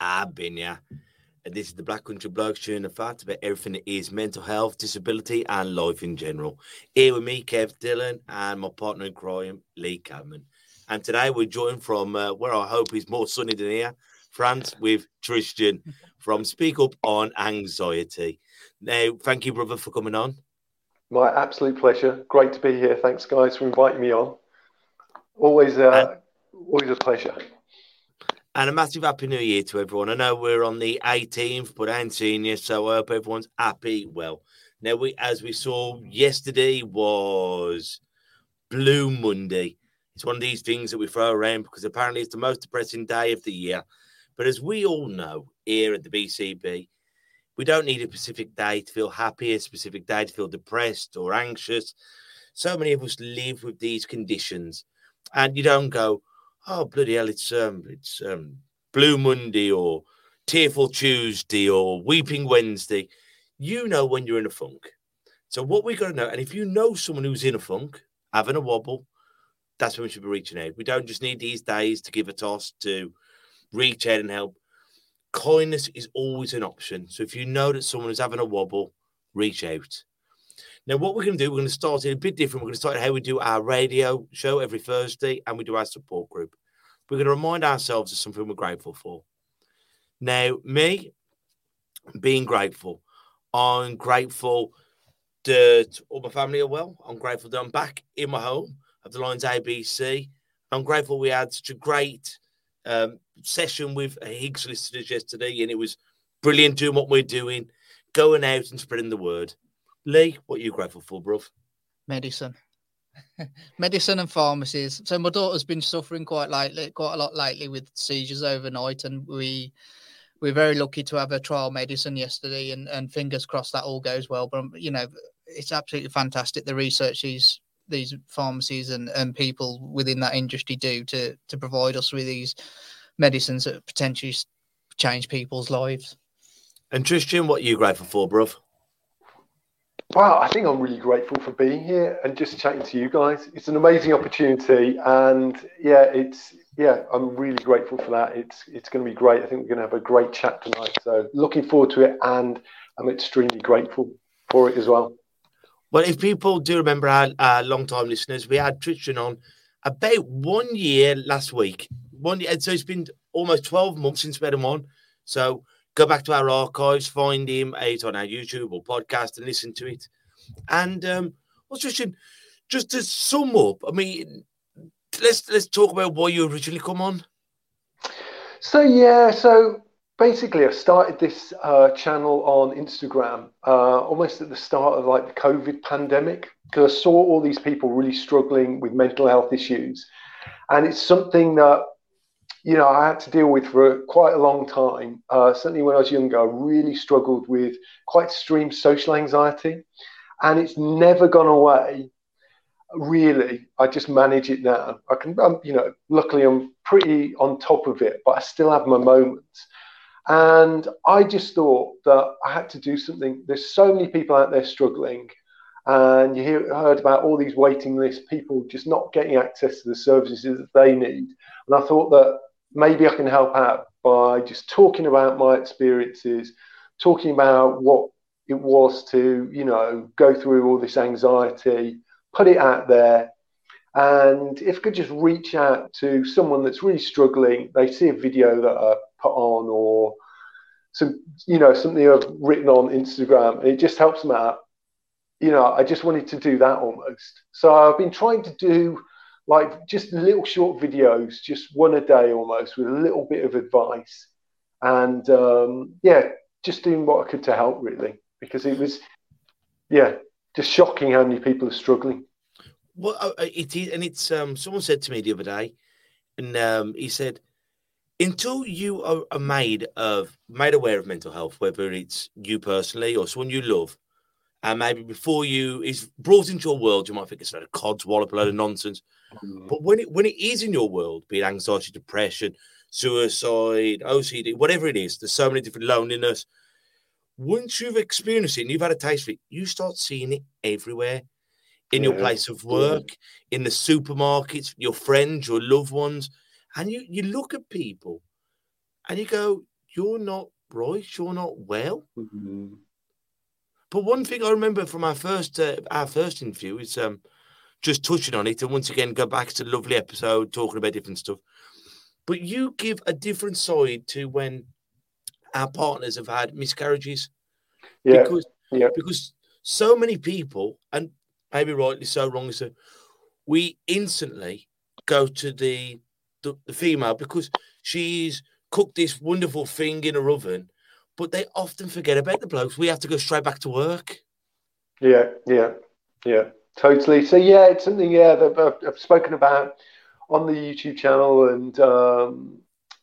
I've been yeah. And this is the Black Country Blokes chewing the fat about everything that is mental health, disability, and life in general. Here with me, Kev Dillon, and my partner in crime, Lee Cameron. And today we're joined from uh, where I hope is more sunny than here, France, with Tristan from Speak Up on Anxiety. Now, thank you, brother, for coming on. My absolute pleasure. Great to be here. Thanks, guys, for inviting me on. Always, uh, always a pleasure. And a massive happy new year to everyone. I know we're on the 18th, but I ain't seen you, so I hope everyone's happy. Well, now we, as we saw yesterday, was Blue Monday. It's one of these things that we throw around because apparently it's the most depressing day of the year. But as we all know here at the BCB, we don't need a specific day to feel happy, a specific day to feel depressed or anxious. So many of us live with these conditions, and you don't go, oh bloody hell, it's um, it's um, Blue Monday or Tearful Tuesday or Weeping Wednesday. You know when you're in a funk. So what we've got to know, and if you know someone who's in a funk, having a wobble, that's when we should be reaching out. We don't just need these days to give a toss to reach out and help. Kindness is always an option. So if you know that someone is having a wobble, reach out. Now, what we're going to do, we're going to start it a bit different. We're going to start how we do our radio show every Thursday and we do our support group. We're going to remind ourselves of something we're grateful for. Now, me being grateful, I'm grateful that all my family are well. I'm grateful that I'm back in my home of the Lions ABC. I'm grateful we had such a great um, session with Higgs listeners yesterday, and it was brilliant doing what we're doing, going out and spreading the word. Lee, what are you grateful for, bruv? Medicine. Medicine and pharmacies. So my daughter's been suffering quite lately, quite a lot lately with seizures overnight, and we we're very lucky to have a trial medicine yesterday, and, and fingers crossed that all goes well. But you know, it's absolutely fantastic the research these these pharmacies and, and people within that industry do to to provide us with these medicines that potentially change people's lives. And Tristan, what are you grateful for, bruv? Wow, I think I'm really grateful for being here and just chatting to you guys. It's an amazing opportunity, and yeah, it's yeah, I'm really grateful for that. It's it's going to be great. I think we're going to have a great chat tonight. So looking forward to it, and I'm extremely grateful for it as well. Well, if people do remember our, our long-time listeners, we had Tristan on about one year last week. One year, so it's been almost 12 months since we had him on. So go back to our archives, find him out on our YouTube or podcast and listen to it. And um, well, Tristan, just to sum up, I mean, let's let's talk about why you originally come on. So yeah, so basically, I started this uh, channel on Instagram uh, almost at the start of like the COVID pandemic because I saw all these people really struggling with mental health issues, and it's something that you know I had to deal with for quite a long time. Uh, certainly, when I was younger, I really struggled with quite extreme social anxiety, and it's never gone away. Really, I just manage it now. I can, I'm, you know, luckily I'm pretty on top of it, but I still have my moments. And I just thought that I had to do something. There's so many people out there struggling, and you hear, heard about all these waiting lists, people just not getting access to the services that they need. And I thought that maybe I can help out by just talking about my experiences, talking about what it was to, you know, go through all this anxiety, put it out there. And if I could just reach out to someone that's really struggling, they see a video that I put on or some, you know, something I've written on Instagram, and it just helps them out. You know, I just wanted to do that almost. So I've been trying to do like just little short videos, just one a day almost, with a little bit of advice, and um, yeah, just doing what I could to help really, because it was, yeah, just shocking how many people are struggling. Well, it is, and it's um, someone said to me the other day, and um, he said, until you are, made of made aware of mental health, whether it's you personally or someone you love, and maybe before you is brought into a world, you might think it's a load of cods, wallop, a load of nonsense. Mm. But when it when it is in your world, be it anxiety, depression, suicide, OCD, whatever it is, there's so many different loneliness. Once you've experienced it and you've had a taste of it, you start seeing it everywhere. In your Yeah. place of work, in the supermarkets, your friends, your loved ones. And you you look at people and you go, You're not right, you're not well. Mhm. But one thing I remember from our first uh, our first interview is um just touching on it, and once again go back to the lovely episode talking about different stuff. But you give a different side to when our partners have had miscarriages Yeah, because yeah. because so many people, and maybe rightly so, wrongly so, we instantly go to the the, the female because she's cooked this wonderful thing in her oven, but they often forget about the blokes. We have to go straight back to work. Yeah, yeah, yeah, totally. So yeah, it's something yeah that I've, spoken about on the YouTube channel and um,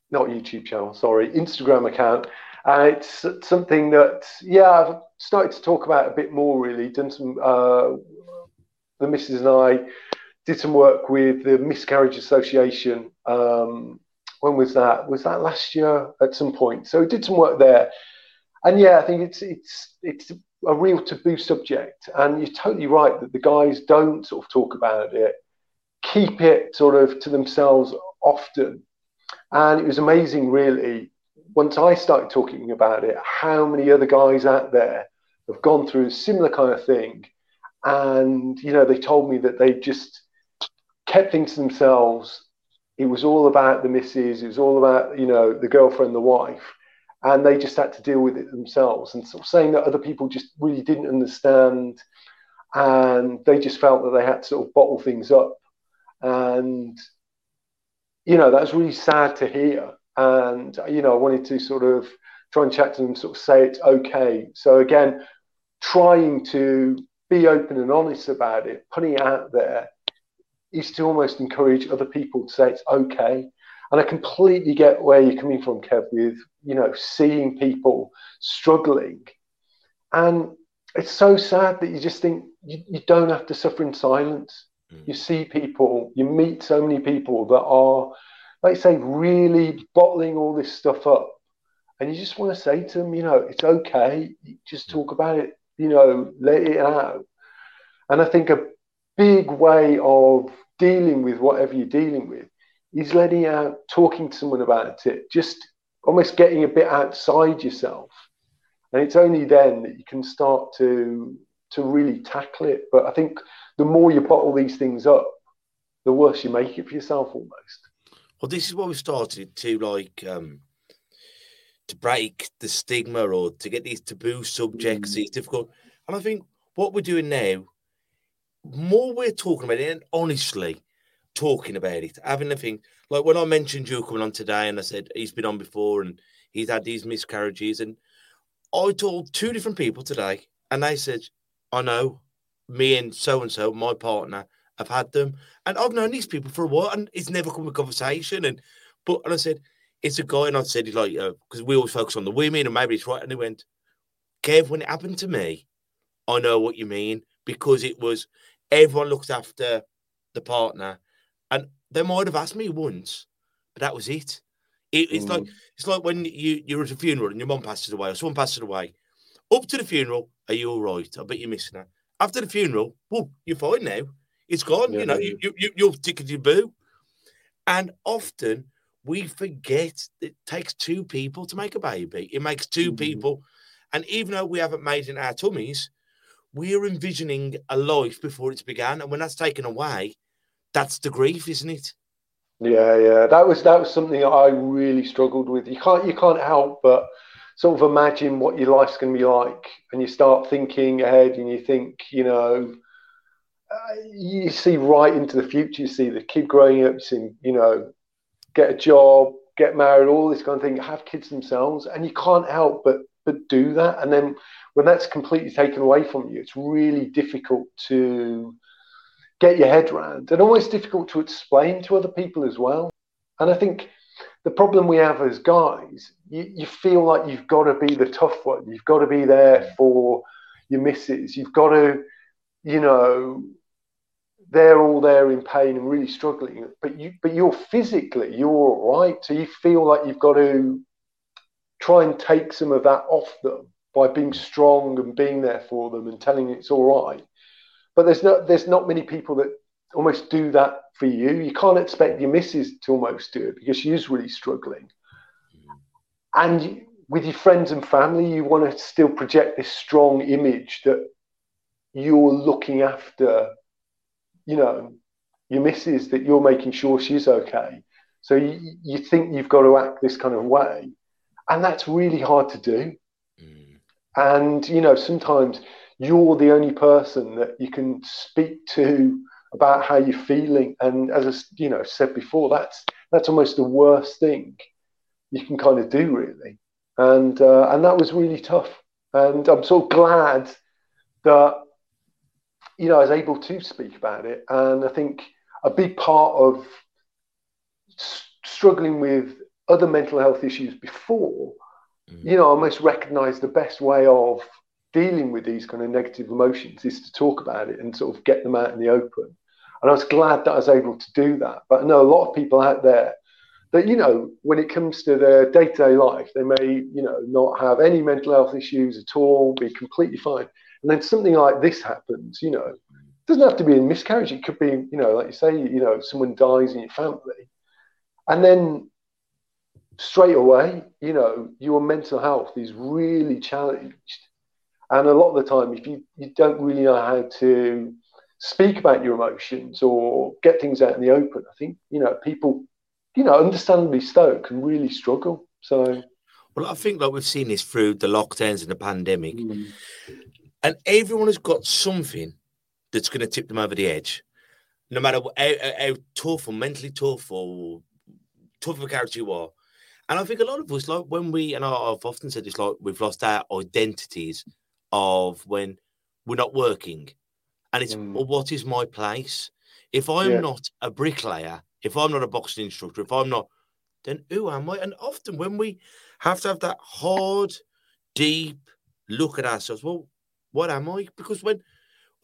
not YouTube channel, sorry, Instagram account. And it's something that yeah I've started to talk about a bit more. Really, done some. Uh, the missus and I did some work with the Miscarriage Association. Um, when was that? Was that last year at some point? So we did some work there, and yeah, I think it's it's it's a real taboo subject. And you're totally right that the guys don't sort of talk about it, keep it sort of to themselves often. And it was amazing, really, once I started talking about it, how many other guys out there have gone through a similar kind of thing. And, you know, they told me that they just kept things to themselves. It was all about the missus, it was all about, you know, the girlfriend, the wife and they just had to deal with it themselves and sort of saying that other people just really didn't understand. And they just felt that they had to sort of bottle things up. And you know that was really sad to hear. And you know i wanted to sort of try and chat to them sort of say it's okay. So again trying to be open and honest about it putting it out there is to almost encourage other people to say it's okay and I completely get where you're coming from, Kev, with you know seeing people struggling, and it's so sad that you just think you, you don't have to suffer in silence. Mm. You see people, you meet so many people that are, like say, really bottling all this stuff up, and you just want to say to them, you know, it's okay. Just talk about it. You know, let it out. And I think a big way of dealing with whatever you're dealing with is letting out, talking to someone about it, just almost getting a bit outside yourself. And it's only then that you can start to to really tackle it. But I think the more you bottle these things up, the worse you make it for yourself almost. Well, this is what we started to like um to break the stigma or to get these taboo subjects. Mm. It's difficult, and I think what we're doing now, more we're talking about it, and honestly talking about it, having the thing like when I mentioned you coming on today, and I said he's been on before and he's had these miscarriages, and I told two different people today, and they said, "I know, me and so and so, my partner, have had them, and I've known these people for a while, and it's never come to conversation." And but and I said, "It's a guy," and I said, "He's like uh, because we always focus on the women, and maybe it's right." And he went, "Kev, when it happened to me, I know what you mean because it was everyone looks after the partner." And they might have asked me once, but that was it. it it's like it's like when you you're at a funeral and your mum passes away or someone passes away. Up to the funeral, are you all right? I bet you're missing her. After the funeral, well, you're fine now. It's gone. Yeah, you know, yeah. you, you, you you're tickety boo. And often we forget it takes two people to make a baby. It makes 2 Mhm. people, and even though we haven't made it in our tummies, we're envisioning a life before it's began. And when that's taken away, that's the grief, isn't it? Yeah, yeah. That was that was something I really struggled with. You can't you can't help but sort of imagine what your life's going to be like, and you start thinking ahead, and you think, you know, uh, you see right into the future. You see the kid growing up. You see, you know, get a job, get married, all this kind of thing. Have kids themselves, and you can't help but but do that. And then when that's completely taken away from you, it's really difficult to get your head around and almost difficult to explain to other people as well. And I think the problem we have as guys, you, you feel like you've got to be the tough one. You've got to be there for your misses. You've got to, you know, they're all there in pain and really struggling. But you, but you're physically, you're all right. So you feel like you've got to try and take some of that off them by being strong and being there for them and telling it's all right. But there's not there's not many people that almost do that for you. You can't expect your missus to almost do it because she's really struggling. And you, with your friends and family, you want to still project this strong image that you're looking after, you know, your missus, that you're making sure she's okay. So you, you think you've got to act this kind of way. And that's really hard to do. Mm. And, you know, sometimes you're the only person that you can speak to about how you're feeling. And as I, you know, said before, that's that's almost the worst thing you can kind of do, really. And uh, and that was really tough. And I'm so glad that you know I was able to speak about it. And I think a big part of struggling with other mental health issues before, mm. you know, I almost recognize the best way of dealing with these kind of negative emotions is to talk about it and sort of get them out in the open. And I was glad that I was able to do that. But I know a lot of people out there that, you know, when it comes to their day to day life, they may, you know, not have any mental health issues at all, be completely fine. And then something like this happens, you know, it doesn't have to be a miscarriage. It could be, you know, like you say, you know, someone dies in your family. And then straight away, you know, your mental health is really challenged. And a lot of the time, if you, you don't really know how to speak about your emotions or get things out in the open, I think you know people, you know, understandably so, can really struggle. So, well, I think like we've seen this through the lockdowns and the pandemic, mm. and everyone has got something that's going to tip them over the edge, no matter how, how tough or mentally tough or tough of a character you are. And I think a lot of us, like when we, and I've often said this, like we've lost our identities of when we're not working and it's, mm. well, what is my place? If I'm yeah. not a bricklayer, if I'm not a boxing instructor, if I'm not, then who am I? And often when we have to have that hard, deep look at ourselves, well, what am I? Because when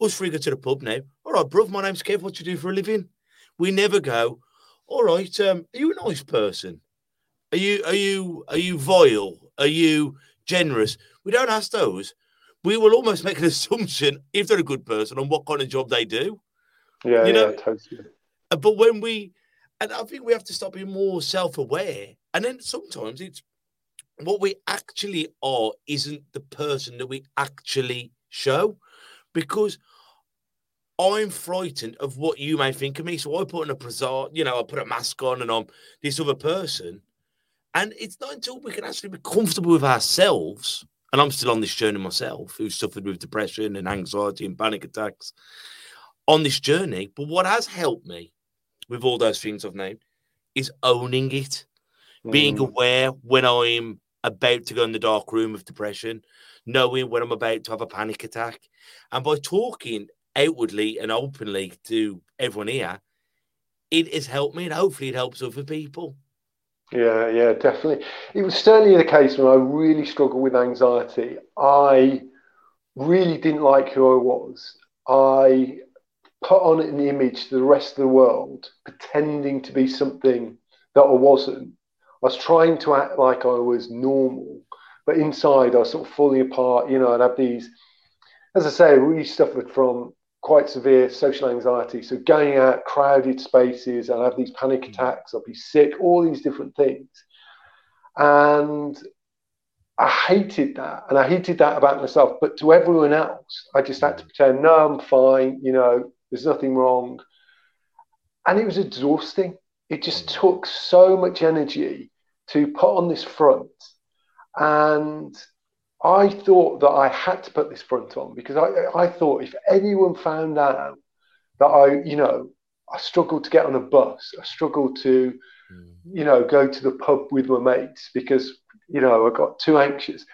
us three go to the pub now, all right, bruv, my name's Kev, what do you do for a living? We never go, all right, um, are you a nice person? Are you are you are you vile? Are you generous? We don't ask those we will almost make an assumption if they're a good person on what kind of job they do. Yeah, you know? yeah, totally. Uh, but when we, and I think we have to stop being more self-aware, and then sometimes it's what we actually are isn't the person that we actually show, because I'm frightened of what you may think of me. So I put on a bizarre, you know, I put a mask on and I'm this other person. And it's not until we can actually be comfortable with ourselves and I'm still on this journey myself, who suffered with depression and anxiety and panic attacks on this journey. But what has helped me with all those things I've named is owning it, mm. being aware when I'm about to go in the dark room of depression, knowing when I'm about to have a panic attack. And by talking outwardly and openly to everyone here, it has helped me and hopefully it helps other people. Yeah, yeah, definitely. It was certainly the case when I really struggled with anxiety. I really didn't like who I was. I put on an image to the rest of the world, pretending to be something that I wasn't. I was trying to act like I was normal, but inside I was sort of falling apart. You know, I'd have these, as I say, I really suffered from quite severe social anxiety. So going out crowded spaces, I'll have these panic mm. attacks, I'll be sick, all these different things. And I hated that. And I hated that about myself. But to everyone else, I just had to pretend, no, I'm fine, you know, there's nothing wrong. And it was exhausting. It just mm. took so much energy to put on this front. And I thought that I had to put this front on because I, I thought if anyone found out that I, you know, I struggled to get on a bus, I struggled to, mm. you know, go to the pub with my mates because, you know, I got too anxious.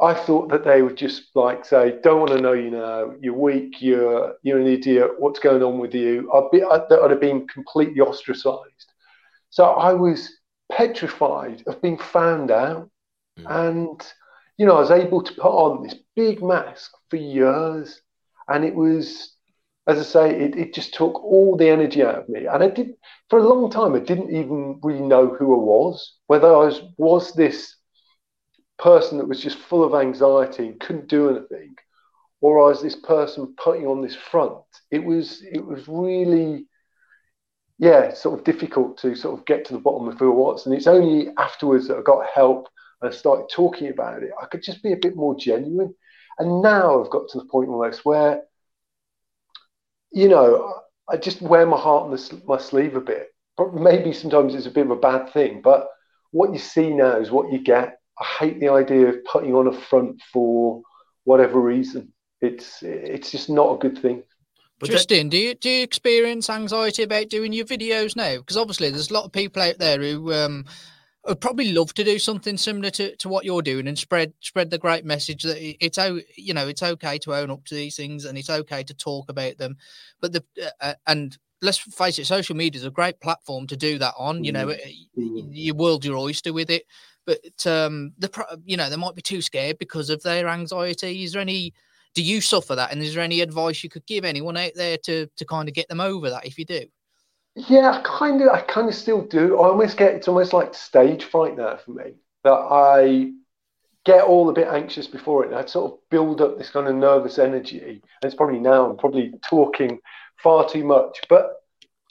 I thought that they would just like say, "Don't want to know you now. You're weak. You're you're an idiot. What's going on with you?" I'd be I, would have been completely ostracized. So I was petrified of being found out. Mm. And, you know, I was able to put on this big mask for years. And it was, as I say, it, it just took all the energy out of me. And I did, for a long time, I didn't even really know who I was, whether I was, was this person that was just full of anxiety and couldn't do anything, or I was this person putting on this front. It was, it was really, yeah, sort of difficult to sort of get to the bottom of who I was. And it's only afterwards that I got help and I started talking about it. I could just be a bit more genuine. And now I've got to the point almost where, you know, I just wear my heart on the, my sleeve a bit. But maybe sometimes it's a bit of a bad thing. But what you see now is what you get. I hate the idea of putting on a front for whatever reason. It's it's just not a good thing. But that- Justin, do you do you experience anxiety about doing your videos now? Because obviously, there's a lot of people out there who um, would probably love to do something similar to, to what you're doing and spread spread the great message that it's o- you know it's okay to own up to these things and it's okay to talk about them. But the uh, and let's face it, social media is a great platform to do that on. You know, Mm. y- you world your oyster with it. But um, the you know they might be too scared because of their anxiety. Is there any? Do you suffer that? And is there any advice you could give anyone out there to to kind of get them over that if you do? Yeah, I kind of, I kind of still do. I almost get it's almost like stage fright now for me that I get all a bit anxious before it. And I sort of build up this kind of nervous energy. And it's probably now I'm probably talking far too much. But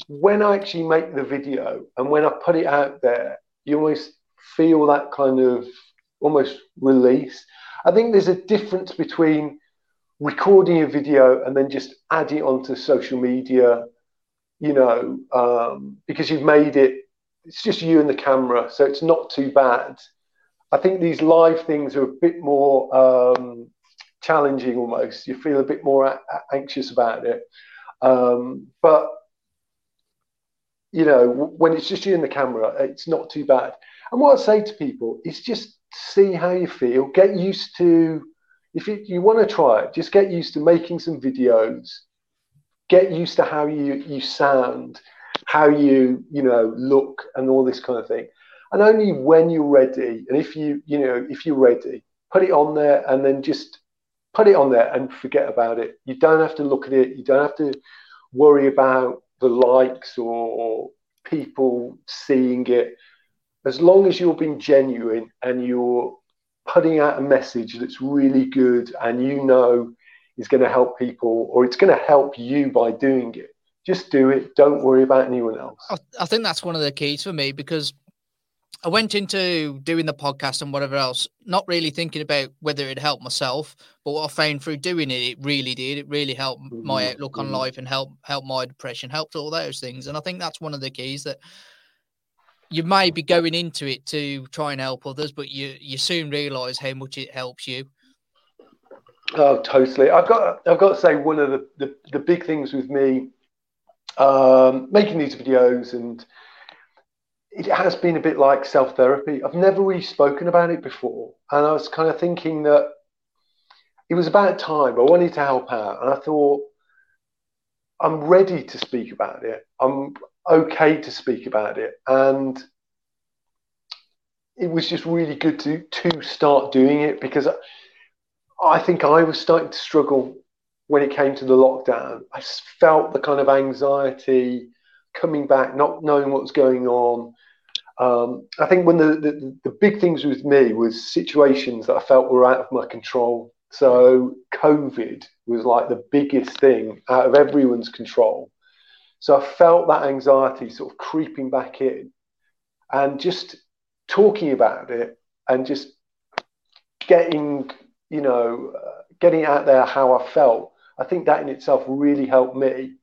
when I actually make the video and when I put it out there, you almost feel that kind of almost release. I think there's a difference between recording a video and then just adding it onto social media you know, um, because you've made it, it's just you and the camera, so it's not too bad. I think these live things are a bit more um, challenging almost. You feel a bit more a- anxious about it. Um, but, you know, when it's just you and the camera, it's not too bad. And what I say to people is just see how you feel, get used to, if you, you want to try it, just get used to making some videos get used to how you you sound how you you know look and all this kind of thing. And only when you're ready and if you you know if you're ready put it on there and then just put it on there and forget about it. You don't have to look at it. You don't have to worry about the likes or, or people seeing it. As long as you're being genuine and you're putting out a message that's really good and you know is going to help people or it's going to help you by doing it. Just do it. Don't worry about anyone else. I, I think that's one of the keys for me because I went into doing the podcast and whatever else, not really thinking about whether it helped myself, but what I found through doing it, it really did. It really helped my Mhm, outlook on mhm. life and helped help my depression, helped all those things. And I think that's one of the keys that you may be going into it to try and help others, but you you soon realise how much it helps you. Oh, totally. I've got I've got to say one of the, the, the big things with me um, making these videos and it has been a bit like self therapy. I've never really spoken about it before, and I was kind of thinking that it was about time. I wanted to help out, and I thought I'm ready to speak about it. I'm okay to speak about it, and it was just really good to to start doing it because I think I was starting to struggle when it came to the lockdown. I felt the kind of anxiety coming back, not knowing what was going on. Um, I think one of the, the, the big things with me was situations that I felt were out of my control. So COVID was like the biggest thing out of everyone's control. So I felt that anxiety sort of creeping back in and just talking about it and just getting, you know, getting out there how I felt. I think that in itself really helped me.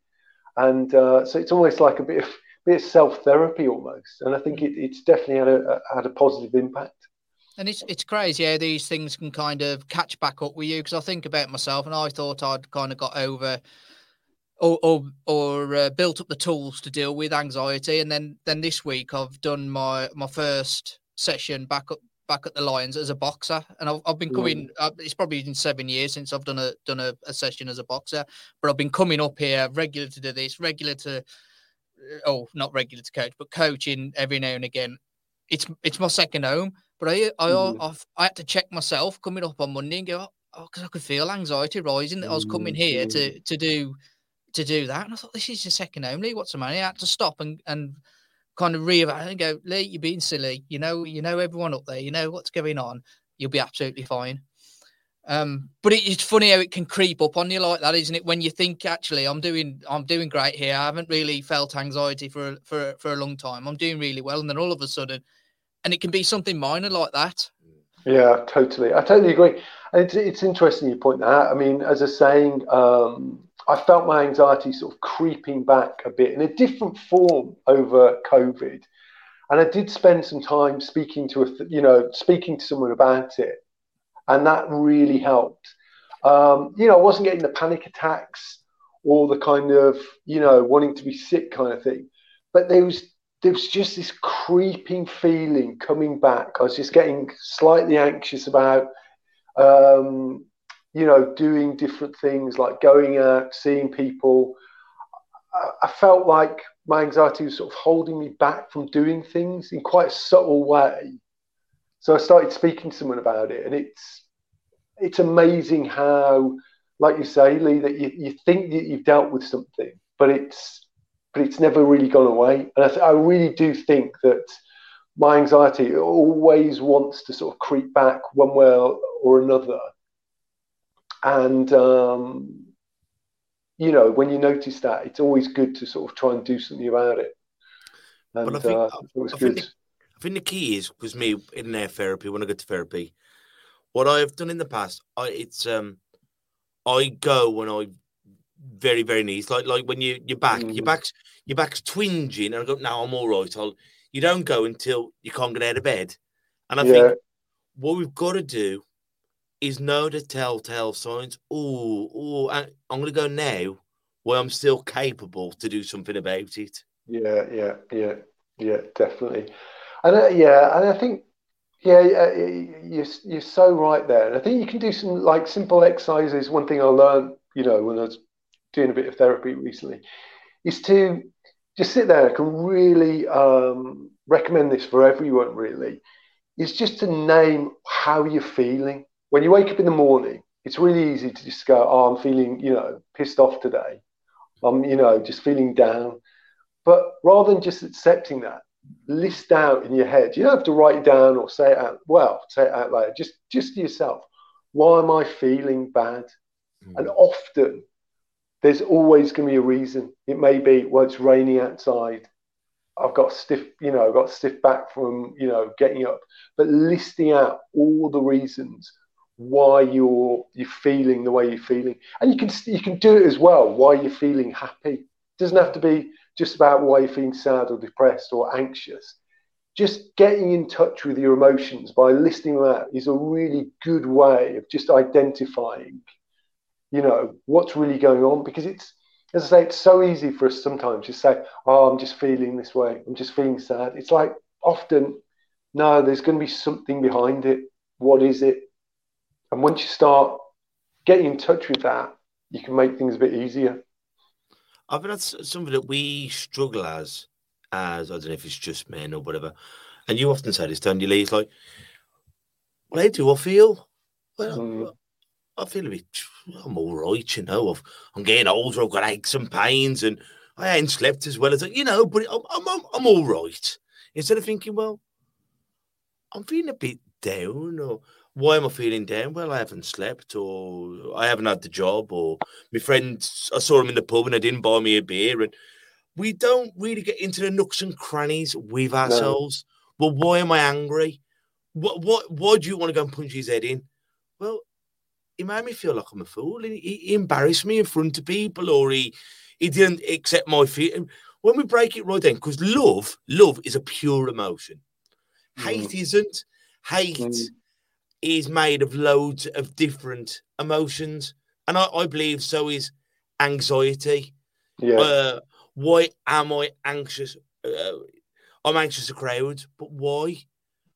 And uh, so it's almost like a bit of, bit of self therapy almost. And I think it, it's definitely had a, a- had a positive impact. And it's it's crazy how these things can kind of catch back up with you because I think about myself and I thought I'd kind of got over or or, or uh, built up the tools to deal with anxiety and then then this week I've done my my first session back up back at the Lions as a boxer and I've, I've been coming uh, it's probably been seven years since I've done a done a, a session as a boxer but I've been coming up here regular to do this regular to oh not regular to coach but coaching every now and again it's it's my second home. But I I Mhm. I've, I had to check myself coming up on Monday and go, oh, because I could feel anxiety rising that I was coming here to to do to do that. And I thought this is your second home, Lee. What's the money? I had to stop and and kind of reevaluate and go, Lee, you're being silly. You know, you know everyone up there. You know what's going on. You'll be absolutely fine. Um, but it, it's funny how it can creep up on you like that, isn't it? When you think actually, I'm doing, I'm doing great here. I haven't really felt anxiety for a- for for a long time. I'm doing really well, and then all of a sudden, and it can be something minor like that. Yeah, totally. I totally agree. It's, it's interesting you point that out. I mean, as a saying, um, I felt my anxiety sort of creeping back a bit in a different form over COVID. And I did spend some time speaking to a, you know, speaking to someone about it. And that really helped. Um, you know, I wasn't getting the panic attacks or the kind of, you know, wanting to be sick kind of thing. But there was there was just this creeping feeling coming back. I was just getting slightly anxious about, um, you know, doing different things like going out, seeing people. I, I felt like my anxiety was sort of holding me back from doing things in quite a subtle way. So I started speaking to someone about it, and it's it's amazing how, like you say, Lee, that you, you think that you've dealt with something, but it's but it's never really gone away. And I, th- I really do think that my anxiety always wants to sort of creep back one way or another. And, um, you know, when you notice that, it's always good to sort of try and do something about it. And But I think- uh, it was I think good. I think the key is because me in their therapy when I go to therapy, what I've done in the past, I it's um, I go when I very very needs like like when you your back your Mm. back's your back's twinging and I go now I'm all right. I'll you don't go until you can't get out of bed, and I Yeah, think what we've got to do is know the telltale signs. Oh oh, I'm gonna go now where I'm still capable to do something about it. yeah, yeah, yeah, yeah, definitely. And uh, yeah, and I think, yeah, yeah, you're, you're so right there. And I think you can do some like simple exercises. One thing I learned, you know, when I was doing a bit of therapy recently, is to just sit there. I can really um, recommend this for everyone, really, is just to name how you're feeling. When you wake up in the morning, it's really easy to just go, oh, I'm feeling, you know, pissed off today. I'm, you know, just feeling down. But rather than just accepting that, list out in your head. You don't have to write it down or say it out. Well, say it out loud. Just, just to yourself. Why am I feeling bad? Hmm. And often, there's always going to be a reason. It may be, well, it's raining outside. I've got stiff, you know, I've got stiff back from, you know, getting up. But listing out all the reasons why you're you're feeling the way you're feeling, and you can you can do it as well. Why you're feeling happy. It doesn't have to be just about why you're feeling sad or depressed or anxious. Just getting in touch with your emotions by listing them out is a really good way of just identifying, you know, what's really going on. Because it's, as I say, it's so easy for us sometimes to say, "Oh, I'm just feeling this way. I'm just feeling sad." It's like often, no, there's going to be something behind it. What is it? And once you start getting in touch with that, you can make things a bit easier. I think that's something that we struggle as, as I don't know if it's just men or whatever. And you often say this, don't you, Lee? It's like, well, how do I feel? Well, Mm. I feel a bit, I'm all right, you know. I've, I'm getting older, I've got aches and pains, and I ain't slept as well as, I- you know, but I'm, I'm, I'm, I'm all right. Instead of thinking, well, I'm feeling a bit down, or why am I feeling down? Well, I haven't slept, or I haven't had the job, or my friends, I saw him in the pub and they didn't buy me a beer. And we don't really get into the nooks and crannies with ourselves. Well, why am I angry? What, what, why do you want to go and punch his head in? Well, he made me feel like I'm a fool. He, he- embarrassed me in front of people, or he, he didn't accept my feeling. When we break it right down, because love, love is a pure emotion. Hate isn't. Hate Mm. Is made of loads of different emotions. And I, I believe so is anxiety. Yeah, Uh, why am I anxious? Uh, I'm anxious of crowds, but why?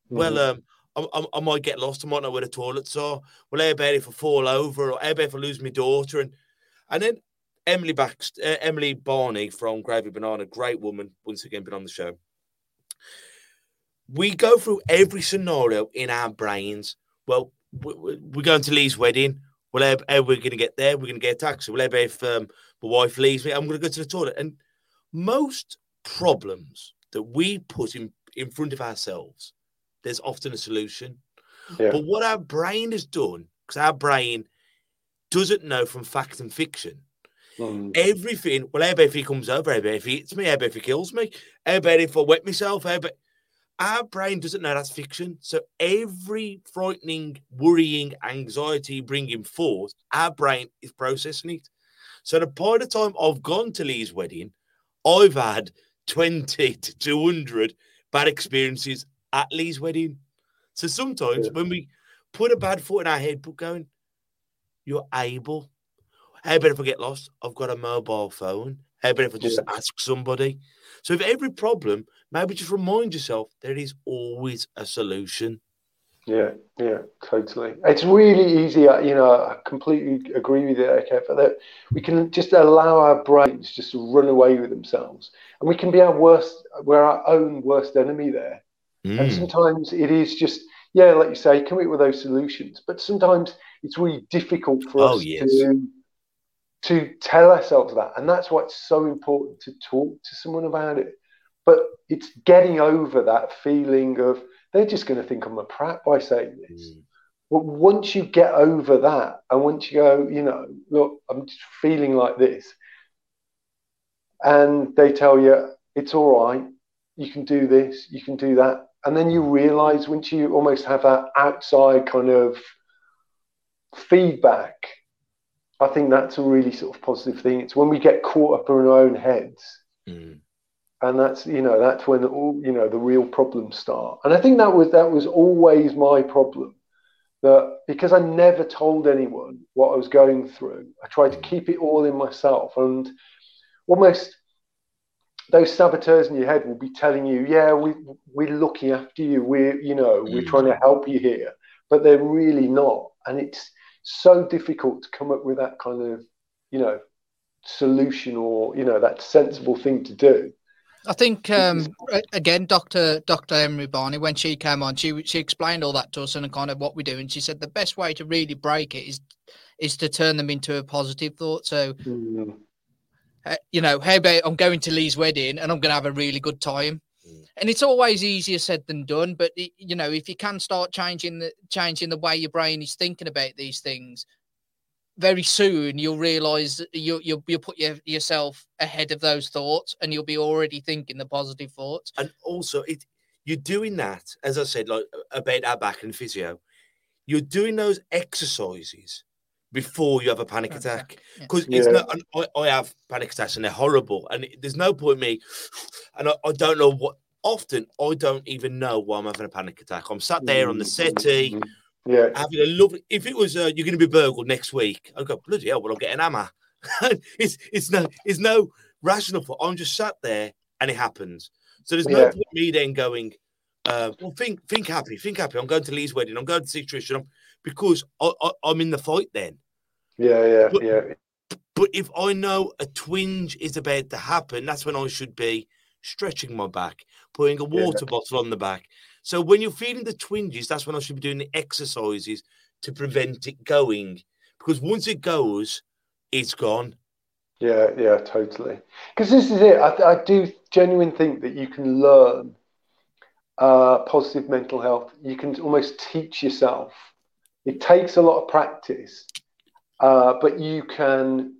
Well, Mhm. um, I, I, I might get lost. I might know where the toilets are. Well, how about if I fall over, or how about if I lose my daughter? And and then Emily Baxt, uh, Emily Barney from Gravy Banana, great woman. Once again, been on the show. we go through every scenario in our brains. Well, we- we- we're going to Lee's wedding. Well, how, how we're going to get there? We're going to get a taxi. Well, how if um, my wife leaves me? I'm going to go to the toilet. And most problems that we put in, in front of ourselves, there's often a solution. Yeah. But what our brain has done, because our brain doesn't know from fact and fiction, Mm. everything. Well, how about if he comes over? How about if he hits me? How about if he kills me? How about if I wet myself? How about our brain doesn't know that's fiction. So every frightening, worrying, anxiety bringing forth, our brain is processing it. So the by the time I've gone to Lee's wedding, I've had 20 to 200 bad experiences at Lee's wedding. So sometimes Yeah. when we put a bad foot in our head, but going, you're able. How about if I get lost? I've got a mobile phone. About if I just ask somebody? So if every problem, maybe just remind yourself there is always a solution. Yeah, yeah, totally. It's really easy, uh, you know, I completely agree with you okay, Kev, that we can just allow our brains just to run away with themselves. And we can be our worst, we're our own worst enemy there. Mm. And sometimes it is just, yeah, like you say, come up with those solutions. But sometimes it's really difficult for Oh, us yes. to to tell ourselves that. And that's why it's so important to talk to someone about it. But it's getting over that feeling of they're just going to think I'm a prat by saying this. Mm. But once you get over that, and once you go, you know, look, I'm just feeling like this, and they tell you it's all right, you can do this, you can do that, and then you realize once you almost have that outside kind of feedback, I think that's a really sort of positive thing. It's when we get caught up in our own heads. Mm. and that's you know that's when all you know the real problems start. And i think that was that was always my problem that because i never told anyone what i was going through i tried to keep it all in myself. And almost those saboteurs in your head will be telling you yeah we we're looking after you. We're you know we're Mm. trying to help you here. But they're really not. And it's so difficult to come up with that kind of you know solution or you know that sensible thing to do. I think um, again, Doctor Doctor Emery Barney, when she came on, she she explained all that to us and kind of what we do, and she said the best way to really break it is is to turn them into a positive thought. So, Mm, uh, you know, how about I'm going to Lee's wedding and I'm going to have a really good time, Mm. and it's always easier said than done. But it, you know, if you can start changing the changing the way your brain is thinking about these things, very soon you'll realize that you you'll you'll put your, yourself ahead of those thoughts, and you'll be already thinking the positive thoughts. And also, it you're doing that, as I said, like about our back and physio, you're doing those exercises before you have a panic Panic attack. attack, yeah. Because it's Yeah. not, and I, I have panic attacks and they're horrible. And it- there's no point me, and I, I don't know what, often I don't even know why I'm having a panic attack. I'm sat there on the settee, mm, yeah having a lovely. If it was uh, you're going to be burgled next week, I'd go bloody hell. Well, I'll get an hammer. it's it's no it's no rational thought. I'm just sat there and it happens. So there's no Yeah. point me then going. Uh, well, think think happy, think happy. I'm going to Lee's wedding. I'm going to see Trish, and I'm, because I, I, I'm in the fight then. yeah yeah But- yeah But if I know a twinge is about to happen, that's when I should be stretching my back, putting a Yeah. water bottle on the back. So when you're feeling the twinges, that's when I should be doing the exercises to prevent it going. Because once it goes, it's gone. Yeah, yeah, totally. Because this is it. I, I do genuinely think that you can learn uh, positive mental health. You can almost teach yourself. It takes a lot of practice, uh, but you can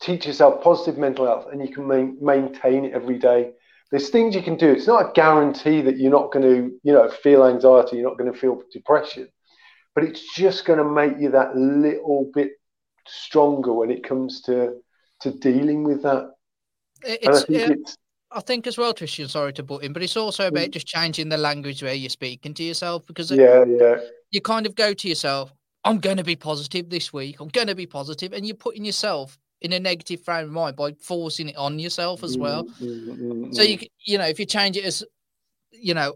teach yourself positive mental health and you can main, maintain it every day. There's things you can do. It's not a guarantee that you're not going to, you know, feel anxiety. You're not going to feel depression, but it's just going to make you that little bit stronger when it comes to to dealing with that. It- And I think uh, it's I think as well, Trish, sorry to butt in, but it's also about Mm. just changing the language where you're speaking to yourself because it- yeah, yeah, you kind of go to yourself, I'm going to be positive this week. I'm going to be positive, and you're putting yourself in a negative frame of mind by forcing it on yourself as well. Mm, mm, mm, So you you know if you change it as you know,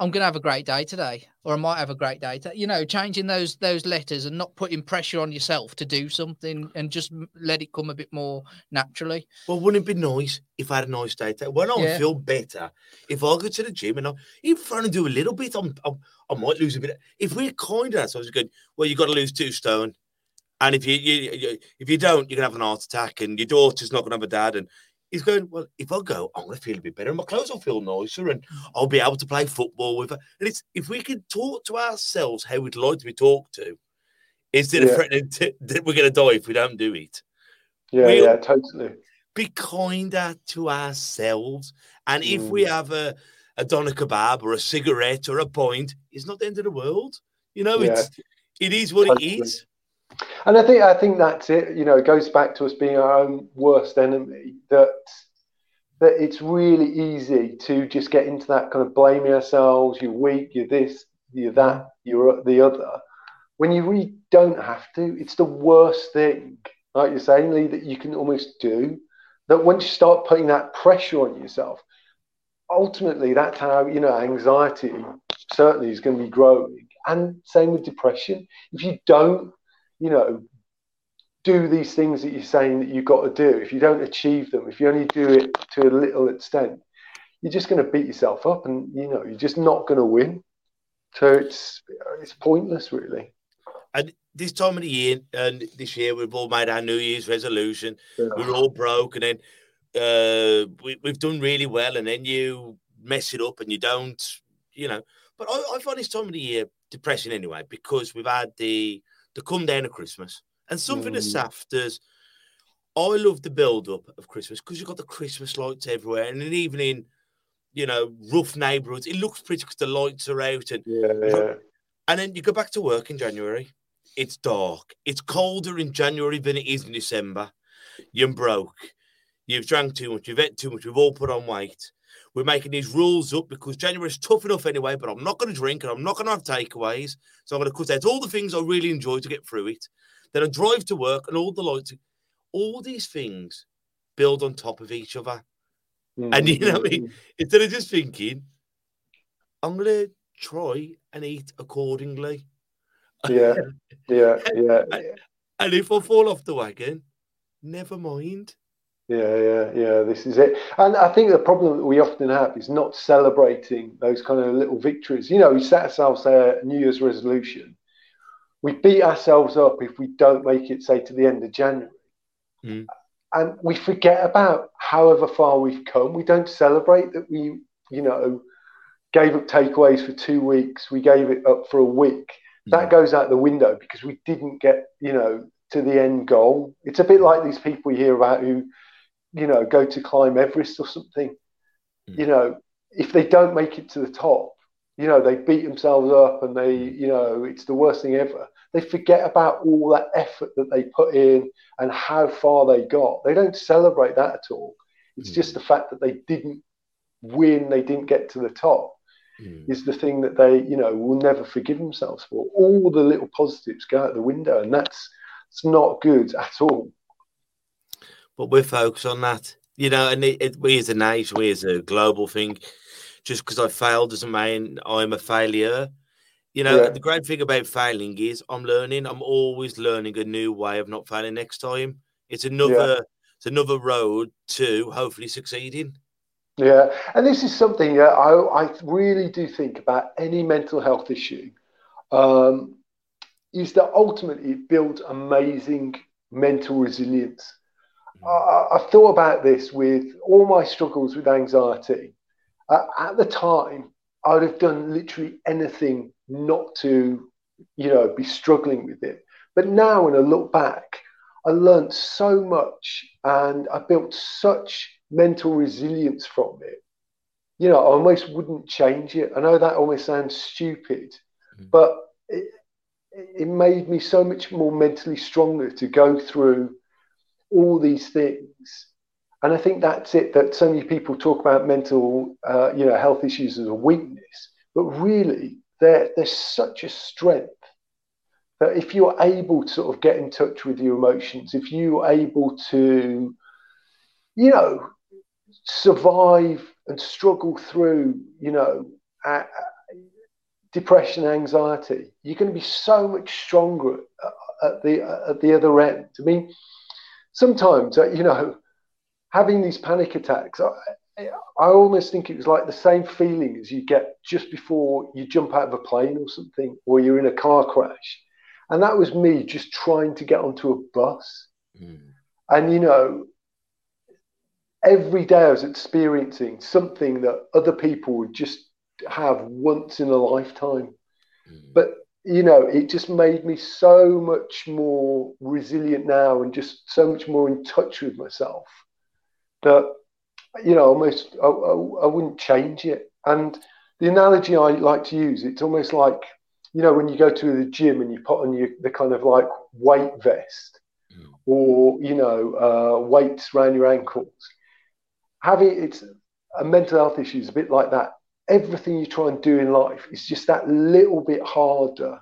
I'm going to have a great day today, or I might have a great day. To, you know, changing those those letters and not putting pressure on yourself to do something, and just let it come a bit more naturally. Well, wouldn't it be nice if I had a nice day? Today? When I Yeah. feel better, if I go to the gym and I even I only do a little bit, I'm, I'm I might lose a bit. If we're kind of so I was going, well, you got to lose two stone, and if you, you, you if you don't, you're gonna have an heart attack, and your daughter's not gonna have a dad, and. He's going, well, if I go, I'm going to feel a bit better. and My clothes will feel nicer and I'll be able to play football with her. And it's if we can talk to ourselves how we'd like to be talked to, instead of Yeah. threatening to, that we're going to die if we don't do it Yeah, Real- yeah, totally. be kinder to ourselves. And if we Mm. have a, a doner kebab or a cigarette or a point, it's not the end of the world. You know, Yeah. it's it is what Totally. it is. And I think I think that's it. You know, it goes back to us being our own worst enemy. That that it's really easy to just get into that kind of blaming ourselves. You're weak. You're this. You're that. You're the other. When you really don't have to, it's the worst thing, like you're saying, Lee, that you can almost do. That once you start putting that pressure on yourself, ultimately that's how you know anxiety certainly is going to be growing. And same with depression. If you don't you know, do these things that you're saying that you've got to do, if you don't achieve them, if you only do it to a little extent, you're just going to beat yourself up, and you know you're just not going to win. So it's it's pointless, really. And this time of the year, and this year we've all made our New Year's resolution. Yeah. We're all broke, and then uh, we, we've done really well, and then you mess it up, and you don't, you know. But I, I find this time of the year depressing anyway because we've had the the come down at Christmas, and something as Mm. soft as I love the build up of Christmas because you've got the Christmas lights everywhere, and then even in you know rough neighborhoods, it looks pretty because the lights are out, and Yeah, yeah, and then you go back to work in January. It's dark. It's colder in January than it is in December. You're broke. You've drank too much. You've ate too much. We've all put on weight. We're making these rules up because January is tough enough anyway, but I'm not going to drink and I'm not going to have takeaways. So I'm going to cut out all the things I really enjoy to get through it. Then I drive to work and all the lights, all these things build on top of each other. And you know what I mean? Mm. Instead of just thinking, I'm going to try and eat accordingly. Yeah, yeah, yeah. And if I fall off the wagon, never mind. Yeah, yeah, yeah. This is it. And I think the problem that we often have is not celebrating those kind of little victories. You know, we set ourselves a New Year's resolution. We beat ourselves up if we don't make it, say, to the end of January. Mm. And we forget about however far we've come. We don't celebrate that we, you know, gave up takeaways for two weeks. We gave it up for a week. That goes out the window because we didn't get, you know, to the end goal. It's a bit like these people you hear about who you know, go to climb Everest or something, Mm. you know, if they don't make it to the top, you know, they beat themselves up and they, you know, it's the worst thing ever. They forget about all that effort that they put in and how far they got. They don't celebrate that at all. It's Mm. just the fact that they didn't win, they didn't get to the top Mm. is the thing that they, you know, will never forgive themselves for. All the little positives go out the window, and that's it's not good at all. But we're focused on that, you know, and it, it, we as a nation, we as a global thing, just because I failed doesn't mean I'm a failure. You know, Yeah. the great thing about failing is I'm learning. I'm always learning a new way of not failing next time. It's another, it's another road to hopefully succeeding. Yeah, and this is something that I, I really do think about any mental health issue. Um, is that ultimately it builds amazing mental resilience. I, I've thought about this with all my struggles with anxiety. Uh, at the time, I would have done literally anything not to, you know, be struggling with it. But now, when I look back, I learned so much and I built such mental resilience from it. You know, I almost wouldn't change it. I know that almost sounds stupid, Mm. but it, it made me so much more mentally stronger to go through all these things. And I think that's it. That so many people talk about mental, uh, you know, health issues as a weakness, but really, there there's such a strength that if you're able to sort of get in touch with your emotions, if you're able to, you know, survive and struggle through, you know, uh, depression, anxiety, you're going to be so much stronger at the at the other end. I mean, sometimes uh, you know, having these panic attacks, I, I almost think it was like the same feeling as you get just before you jump out of a plane or something, or you're in a car crash, and that was me just trying to get onto a bus, mm. and you know. Every day I was experiencing something that other people would just have once in a lifetime. Mm. But you know, it just made me so much more resilient now and just so much more in touch with myself that you know, almost I, I, I wouldn't change it. And the analogy I like to use, it's almost like you know when you go to the gym and you put on your the kind of like weight vest mm. or you know uh, weights around your ankles. Having it's a mental health issue is a bit like that everything you try and do in life is just that little bit harder.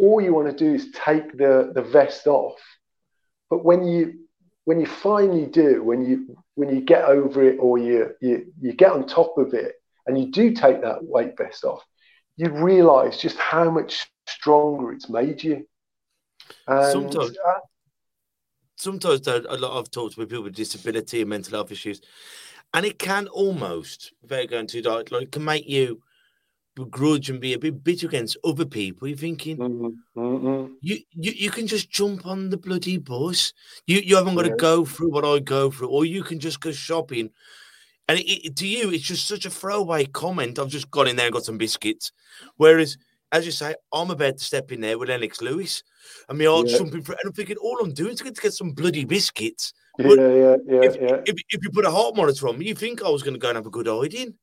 All you want to do is take the, the vest off. But when you when you finally do, when you when you get over it or you you, you get on top of it and you do take that weight vest off, you realize just how much stronger it's made you. And, sometimes, uh, sometimes a lot of talks with people with disability and mental health issues, and it can almost, without going too dark, like, can make you begrudge and be a bit bitter against other people. You're thinking, mm-hmm. mm-hmm. You, you you can just jump on the bloody bus. You you haven't got yeah. to go through what I go through, or you can just go shopping. And it, it, to you, it's just such a throwaway comment. I've just gone in there and got some biscuits. Whereas, as you say, I'm about to step in there with Lennox Lewis, and my heart's yeah. jumping for, and I'm thinking, all I'm doing is to get some bloody biscuits. But yeah, yeah, yeah, if, yeah. If, if, you put a heart monitor on me, you think I was going to go and have a good hiding.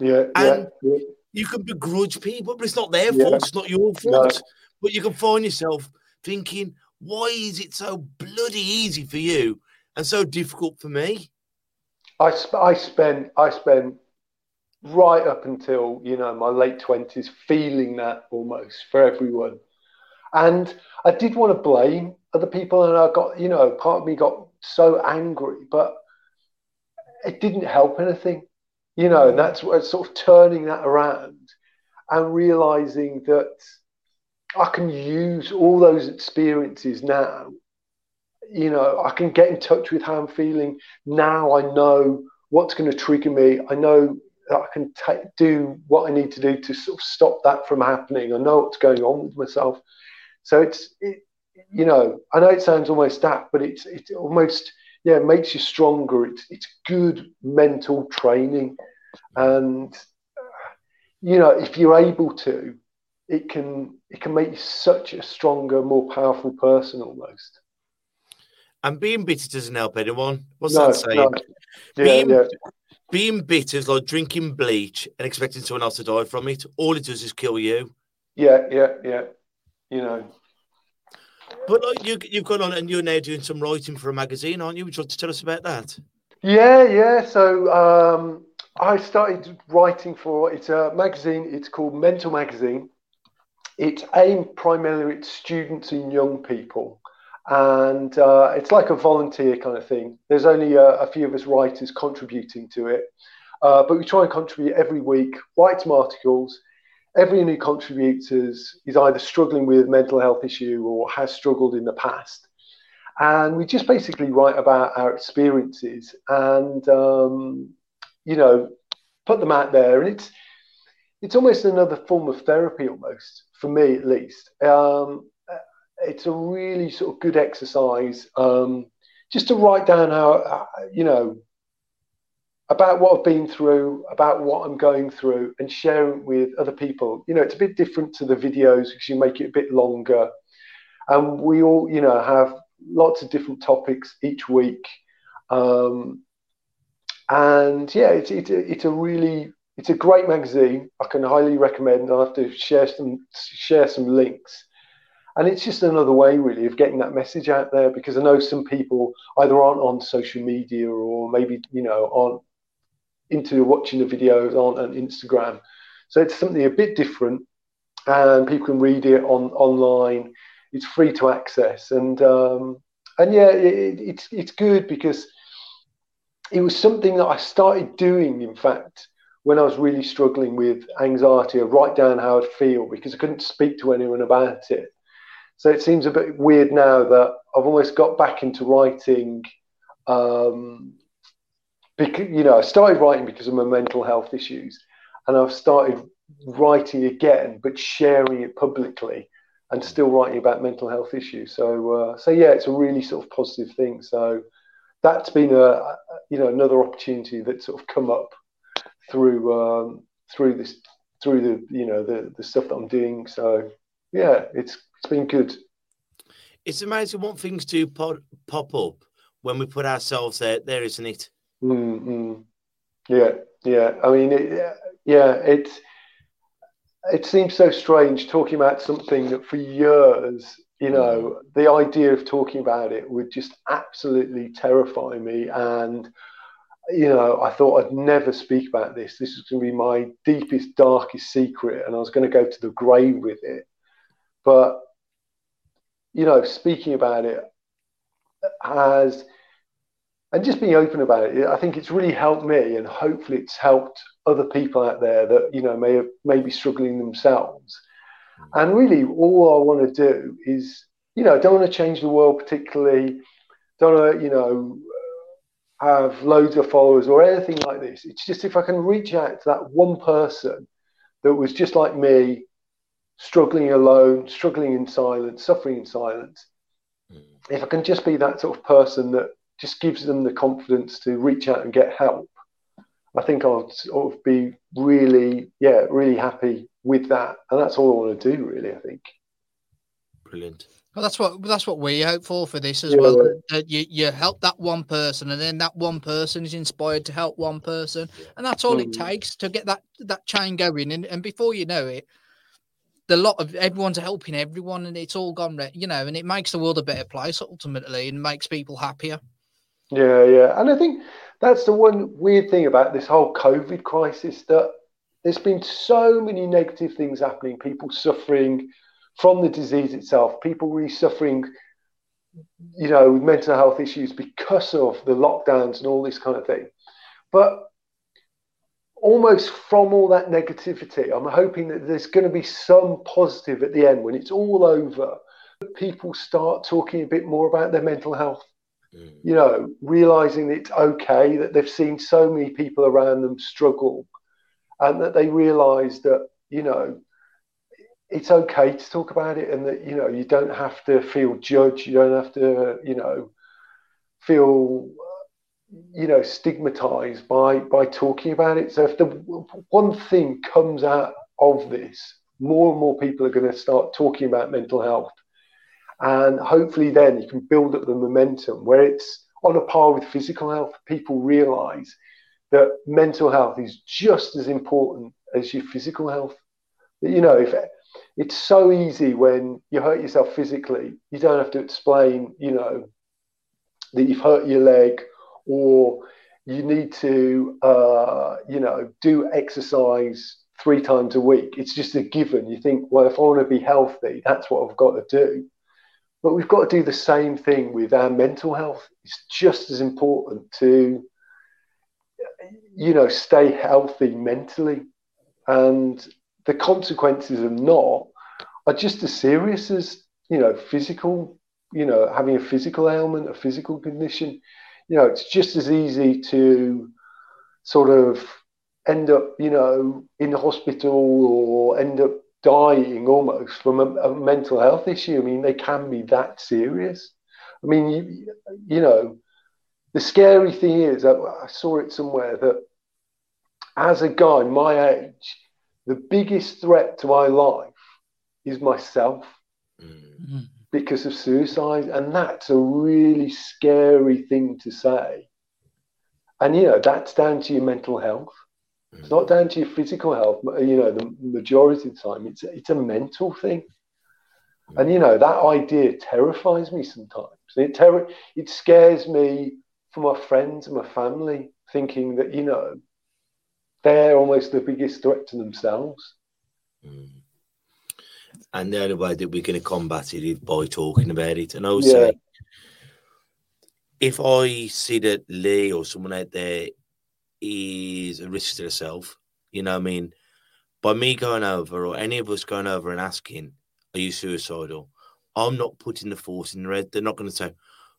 Yeah, and yeah, you can begrudge people, but it's not their fault. It's not your fault. No. But you can find yourself thinking, why is it so bloody easy for you and so difficult for me? I sp- I spent I spent right up until you know my late twenties feeling that almost for everyone, and I did want to blame other people, and I got you know part of me got so angry, but it didn't help anything, you know, and that's what sort of turning that around and realizing that I can use all those experiences now. You know, I can get in touch with how I'm feeling now. I know what's going to trigger me. I know that I can t- do what I need to do to sort of stop that from happening. I know what's going on with myself. So it's, it, you know, I know it sounds almost that, but it's it's almost yeah, it makes you stronger. It's it's good mental training, and you know, if you're able to, it can it can make you such a stronger, more powerful person almost. And being bitter doesn't help anyone. What's no, that saying? No. Yeah, being, yeah. Being bitter is like drinking bleach and expecting someone else to die from it. All it does is kill you. Yeah, yeah, yeah. You know, but like you, you've gone on and you're now doing some writing for a magazine, aren't you? Would you like to tell us about that? Yeah, yeah. So um, I started writing for it's a magazine. It's called Mental Magazine. It's aimed primarily at students and young people, and uh, it's like a volunteer kind of thing. There's only a, a few of us writers contributing to it, uh, but we try and contribute every week, write some articles, everyone who contributes is, either struggling with mental health issue or has struggled in the past. And we just basically write about our experiences and, um, you know, put them out there. And it's, it's almost another form of therapy, almost, for me at least. Um, it's a really sort of good exercise um, just to write down how, you know, about what I've been through, about what I'm going through, and share it with other people. You know, it's a bit different to the videos because you make it a bit longer. And we all, you know, have lots of different topics each week. Um, and yeah, it's, it's a really, it's a great magazine. I can highly recommend. I'll have to share some, share some links. And it's just another way, really, of getting that message out there because I know some people either aren't on social media or maybe, you know, aren't into watching the videos on, on Instagram. So it's something a bit different, and people can read it on online. It's free to access, and um, and yeah, it, it's it's good because it was something that I started doing, in fact, when I was really struggling with anxiety, I'd write down how I'd feel because I couldn't speak to anyone about it. So it seems a bit weird now that I've almost got back into writing. Um, because you know, I started writing because of my mental health issues, and I've started writing again, but sharing it publicly and still writing about mental health issues. So, uh, so yeah, it's a really sort of positive thing. So that's been a you know another opportunity that's sort of come up through um, through this through the you know the the stuff that I'm doing. So yeah, it's it's been good. It's amazing what things do pop, pop up when we put ourselves there, there, isn't it? Mm-hmm. Yeah, yeah. I mean, it, yeah, it's it seems so strange talking about something that for years, you know, the idea of talking about it would just absolutely terrify me and you know, I thought I'd never speak about this. This is going to be my deepest, darkest secret, and I was going to go to the grave with it. But, you know, speaking about it has, and just being open about it, I think it's really helped me, and hopefully it's helped other people out there that, you know, may have, may be struggling themselves. And really, all I want to do is, you know, I don't want to change the world particularly. Don't want to, you know, have loads of followers or anything like this. It's just if I can reach out to that one person that was just like me, struggling alone, struggling in silence, suffering in silence, mm. if I can just be that sort of person that just gives them the confidence to reach out and get help, I think I'll sort of be really, yeah, really happy with that. And that's all I want to do, really, I think. Brilliant. Well, that's what that's what we hope for for this as yeah. well. That you, you help that one person, and then that one person is inspired to help one person, and that's all mm. it takes to get that that chain going. And, and before you know it, the lot of everyone's helping everyone, and it's all gone, you know, and it makes the world a better place ultimately, and makes people happier. Yeah, yeah, and I think that's the one weird thing about this whole COVID crisis that there's been so many negative things happening, people suffering from the disease itself, people really suffering, you know, mental health issues because of the lockdowns and all this kind of thing. But almost from all that negativity, I'm hoping that there's going to be some positive at the end when it's all over. People start talking a bit more about their mental health. Mm. You know, realizing that it's okay that they've seen so many people around them struggle, and that they realize that you know it's okay to talk about it and that you know you don't have to feel judged you don't have to you know feel you know stigmatized by by talking about it. So if the one thing comes out of this more and more people are going to start talking about mental health. And hopefully then you can build up the momentum where it's on a par with physical health. People realize that mental health is just as important as your physical health. You know if it's so easy when you hurt yourself physically. You don't have to explain, you know, that you've hurt your leg or you need to, uh, you know, do exercise three times a week. It's just a given. You think, well, if I want to be healthy, that's what I've got to do. But we've got to do the same thing with our mental health. It's just as important to, you know, stay healthy mentally. And the consequences of not are just as serious as you know physical you know having a physical ailment a physical condition you know it's just as easy to sort of end up you know in the hospital or end up dying almost from a, a mental health issue. I mean they can be that serious. I mean you, you know the scary thing is I saw it somewhere that as a guy my age the biggest threat to my life is myself. Mm-hmm. Because of suicide. And that's a really scary thing to say. And, you know, that's down to your mental health. It's not down to your physical health, you know, the majority of the time. It's, it's a mental thing. And, you know, that idea terrifies me sometimes. It, ter- it scares me for my friends and my family, thinking that, you know, they're almost the biggest threat to themselves. Mm. And the only way that we're going to combat it is by talking about it. And also, yeah. if I see that Lee or someone out there is a risk to themselves, You know, what I mean, by me going over or any of us going over and asking, "Are you suicidal?" I'm not putting the force in the red. They're not going to say,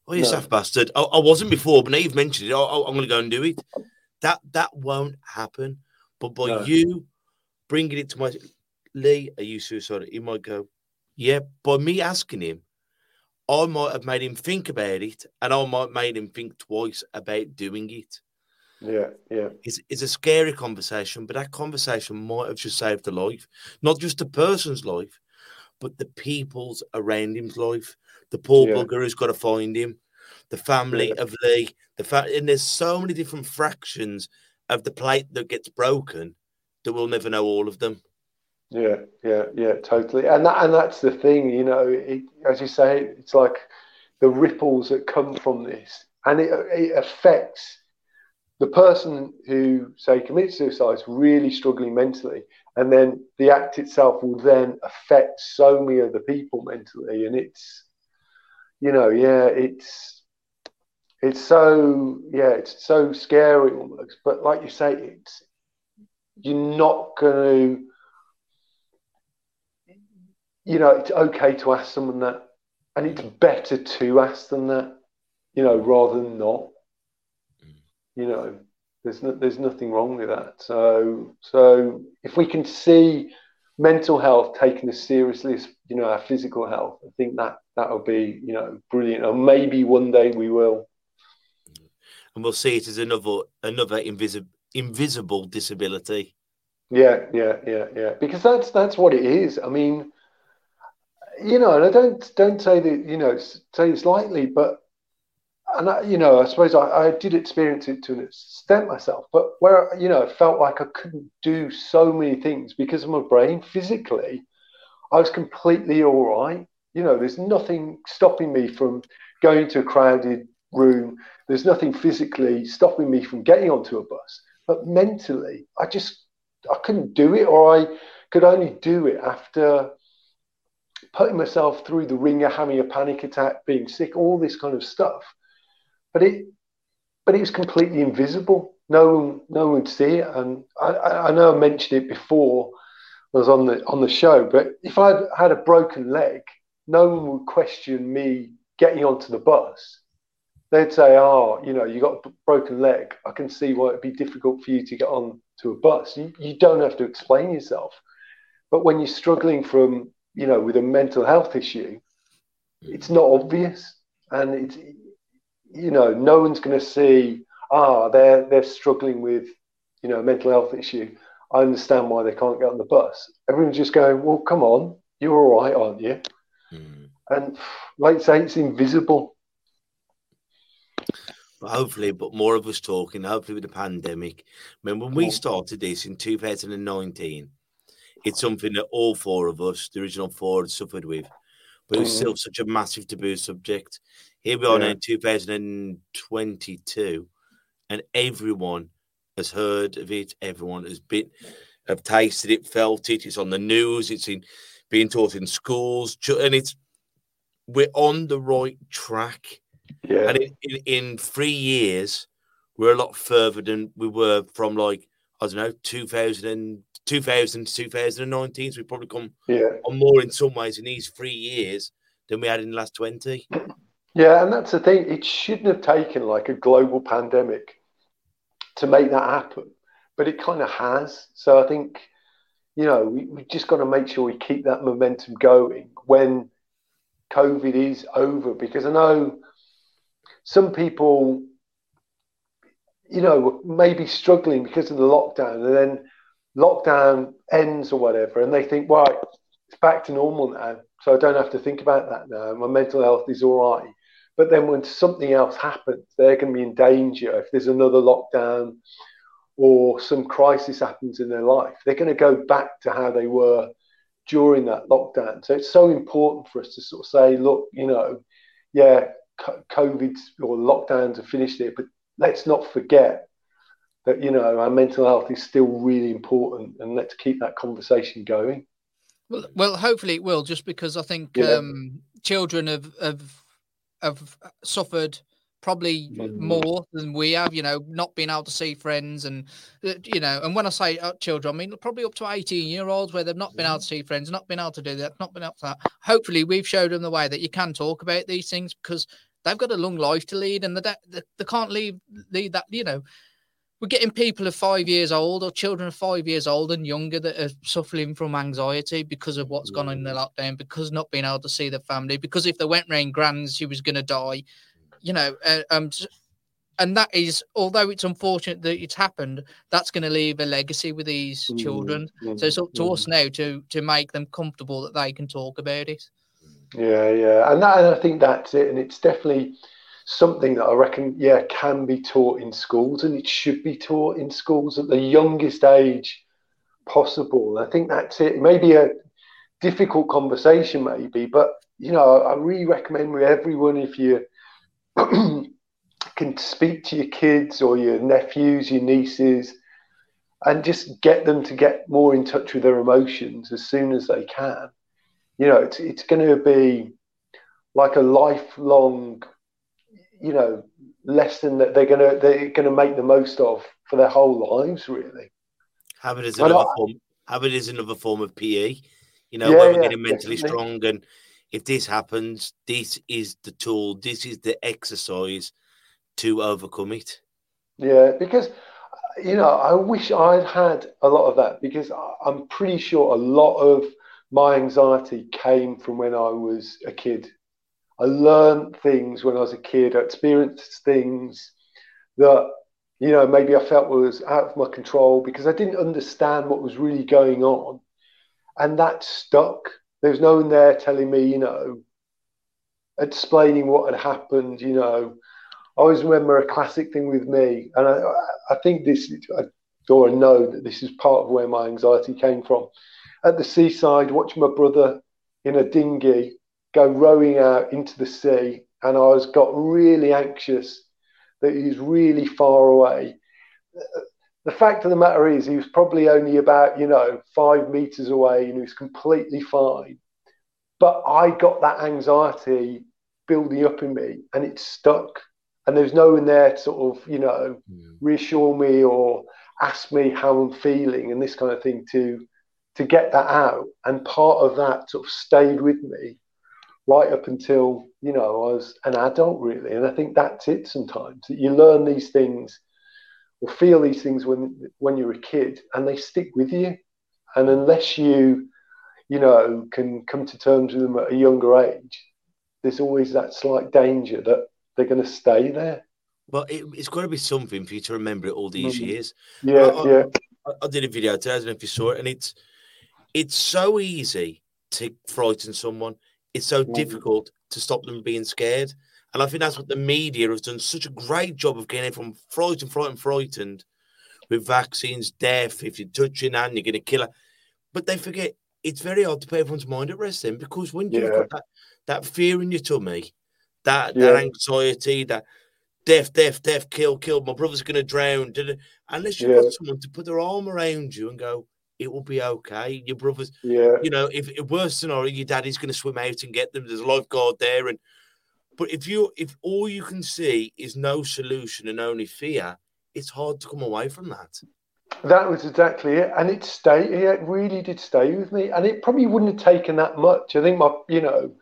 "Oh, you No. soft bastard." I, I wasn't before, but now you've mentioned it. I, I, I'm going to go and do it. That that won't happen. But by No. you bringing it to my Lee, are you suicidal? He might go, "Yeah." By me asking him, I might have made him think about it, and I might have made him think twice about doing it. Yeah, yeah, It's, it's a scary conversation, but that conversation might have just saved a life, not just the person's life, but the people's around him's life. The poor Yeah. bugger who's got to find him, the family Yeah. of Lee, the fa- and there's so many different fractions of the plate that gets broken that we'll never know all of them. Yeah, yeah, yeah, totally. And that, and that's the thing, you know. It, as you say, it's like the ripples that come from this, and it, it affects the person who say commits suicide is really struggling mentally, and then the act itself will then affect so many other people mentally, and it's, you know, yeah, it's. It's so yeah, it's so scary almost. But like you say, it's you're not going to you know, it's okay to ask someone that, and it's mm-hmm. better to ask them that, you know, mm-hmm. rather than not. Mm-hmm. You know, there's no, there's nothing wrong with that. So so if we can see mental health taken as seriously as you know our physical health, I think that that will be you know brilliant. And maybe one day we will. And we'll see it as another another invisible invisible disability. Yeah, yeah, yeah, yeah. Because that's that's what it is. I mean, you know, and I don't don't say that you know say this lightly, but and I, you know, I suppose I, I did experience it to an extent myself, but where you know, I felt like I couldn't do so many things because of my brain physically. I was completely all right. You know, there's nothing stopping me from going to a crowded room. There's nothing physically stopping me from getting onto a bus. But mentally, I just I couldn't do it, or I could only do it after putting myself through the ringer, having a panic attack, being sick, all this kind of stuff. But it, but it was completely invisible. No one, no one would see it. And I, I know I mentioned it before. I was on the on the show, but if I had a broken leg, no one would question me getting onto the bus. They'd say, "Oh, you know, you got a broken leg. I can see why it'd be difficult for you to get on to a bus. You, you don't have to explain yourself. But when you're struggling from, you know, with a mental health issue, it's not obvious, and it's, you know, no one's going to see, ah, they're they're struggling with, you know, a mental health issue. I understand why they can't get on the bus. Everyone's just going, well, come on, you're all right, aren't you? Mm. And like I say, it's invisible. But hopefully, but more of us talking, hopefully with the pandemic. I mean, when we started this in 2019, it's something that all four of us, the original four, had suffered with. But it was Mhm. still such a massive taboo subject. Here we are now in 2022, and everyone has heard of it. Everyone has been, have tasted it, felt it. It's on the news. It's in being taught in schools, and it's we're on the right track. Yeah, And in, in, in three years, we're a lot further than we were from like, I don't know, 2000, and, 2000 to 2019. So we've probably come yeah. on more in some ways in these three years than we had in the last 20. Yeah, and that's the thing. It shouldn't have taken like a global pandemic to make that happen, but it kind of has. So I think, you know, we, we just got to make sure we keep that momentum going when COVID is over, because I know some people, you know, may be struggling because of the lockdown, and then lockdown ends or whatever, and they think, right, it's back to normal now, so I don't have to think about that now. My mental health is all right. But then when something else happens, they're going to be in danger. If there's another lockdown or some crisis happens in their life, they're going to go back to how they were during that lockdown. So it's so important for us to sort of say, look, you know, yeah, COVID or lockdowns are finished here, but let's not forget that, you know, our mental health is still really important and let's keep that conversation going. Well, well, hopefully it will, just because I think Yeah. um, children have, have have suffered probably Mm. more than we have. You know, not being able to see friends, and uh, you know, and when I say uh, children, I mean probably up to eighteen year olds where they've not been able to see friends, not been able to do that, not been able to. That. Hopefully, we've showed them the way that you can talk about these things because they've got a long life to lead, and they they, they can't leave lead that. You know, we're getting people of five years old or children of five years old and younger that are suffering from anxiety because of what's gone on in the lockdown, because not being able to see their family, because if they went round Grand's, she was going to die, you know. Uh, um, and that is, although it's unfortunate that it's happened, that's going to leave a legacy with these Mm, children. mm, So it's up to mm. us now to to make them comfortable that they can talk about it. Yeah, yeah, and that, and I think that's it, and it's definitely something that I reckon, yeah, can be taught in schools, and it should be taught in schools at the youngest age possible. I think that's it. Maybe a difficult conversation, maybe, but you know, I really recommend with everyone if you can speak to your kids or your nephews, your nieces, and just get them to get more in touch with their emotions as soon as they can you know, it's it's going to be like a lifelong, you know, lesson that they're going to they're to make the most of for their whole lives, really. Habit is another I- form. Have it as another form of PE. You know, Yeah, when we're yeah, getting mentally definitely. strong, and if this happens, this is the tool. This is the exercise to overcome it. Yeah, because you know, I wish I'd had a lot of that because I'm pretty sure a lot of my anxiety came from when I was a kid. I learned things when I was a kid. I experienced things that you know maybe I felt was out of my control because I didn't understand what was really going on, and that stuck. There was no one there telling me, you know, explaining what had happened. You know, I always remember a classic thing with me, and I, I think this, I, or I know that this is part of where my anxiety came from. At the seaside, watching my brother in a dinghy go rowing out into the sea, and I was got really anxious that he was really far away. The fact of the matter is, he was probably only about, you know, five meters away and he was completely fine. But I got that anxiety building up in me and it stuck. And there's no one there to sort of, you know, reassure me or ask me how I'm feeling and this kind of thing to to get that out. And part of that sort of stayed with me right up until, you know, I was an adult really. And I think that's it sometimes. That you learn these things or feel these things when when you're a kid and they stick with you. And unless you, you know, can come to terms with them at a younger age, there's always that slight danger that they're going to stay there. Well, it, it's got to be something for you to remember it all these Mhm. years. Yeah, I- I- yeah, I, I did a video today. I don't know if you saw it, and it's it's so easy to frighten someone. It's so Mhm. difficult to stop them being scared. And I think that's what the media has done such a great job of getting everyone frightened, frightened, frightened with vaccines, death. If you touch your hand, you're going to kill her. But they forget it's very hard to put everyone's mind at rest then because when you've Yeah. got that, that fear in your tummy, that, Yeah. that anxiety, that death, death, death, kill, kill, my brother's going to drown. Unless you've Yeah. got someone to put their arm around you and go, it will be okay. Your brother's, yeah, you know, if, if worst scenario, your daddy's going to swim out and get them. There's a lifeguard there, and but if you if all you can see is no solution and only fear, it's hard to come away from that. that was exactly it. And it stayed, it really did stay with me. And it probably wouldn't have taken that much. I think my, you know,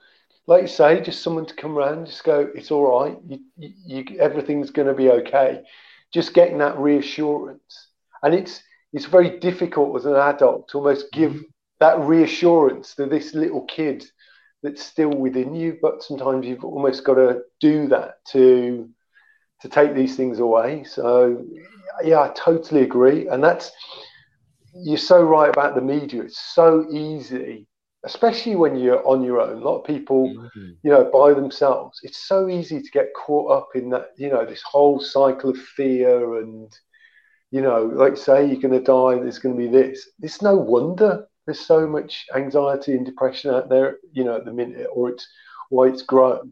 like you say, just someone to come around, just go, it's all right. You, you, you everything's going to be okay. Just getting that reassurance. And it's, it's very difficult as an adult to almost mm-hmm. give that reassurance to this little kid that's still within you. But sometimes you've almost got to do that to to take these things away. So yeah, I totally agree. And that's you're so right about the media. It's so easy, especially when you're on your own. A lot of people, mm-hmm. you know, by themselves. It's so easy to get caught up in that, you know, this whole cycle of fear and you know, like say you're going to die, there's going to be this. It's no wonder there's so much anxiety and depression out there, you know, at the minute, or it's why it's grown.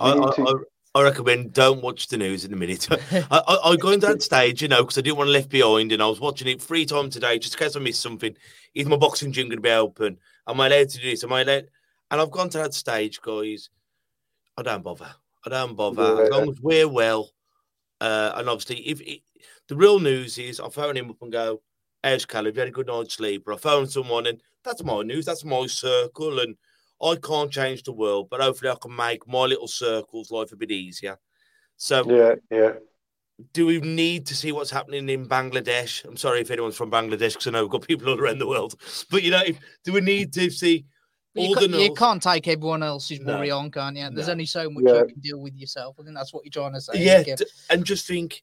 I, I, to- I- I recommend don't watch the news in a minute. I, I, I go into that stage, you know, because I didn't want to left behind, and I was watching it three times today just in case I missed something. Is my boxing gym going to be open? Am I allowed to do this? Am I allowed? And I've gone to that stage, guys. I don't bother. I don't bother. As long as we're well. Uh, and obviously, if it, the real news is, I phone him up and go, "How's Caleb? You had a good night's sleep?" Or I phone someone, and that's my news. That's my circle, and I can't change the world, but hopefully, I can make my little circle's life a bit easier. So, Yeah, yeah. do we need to see what's happening in Bangladesh? I'm sorry if anyone's from Bangladesh, because I know we've got people all around the world. But you know, if, do we need to see you, can't, you can't take everyone else's No. worry on, can you? There's No. only so much Yeah. you can deal with yourself. I think that's what you're trying to say. yeah, d- and just think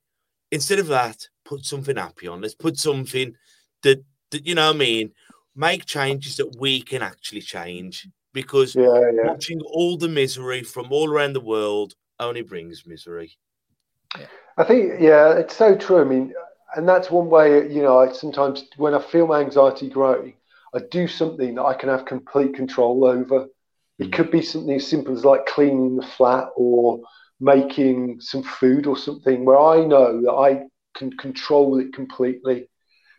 instead of that, put something happy on. Let's put something that, that you know what I mean. Make changes that we can actually change because Yeah, yeah. watching all the misery from all around the world only brings misery. I think, yeah, it's so true. I mean, and that's one way, you know, I sometimes when I feel my anxiety growing, I do something that I can have complete control over. It could be something as simple as like cleaning the flat or making some food or something where I know that I can control it completely.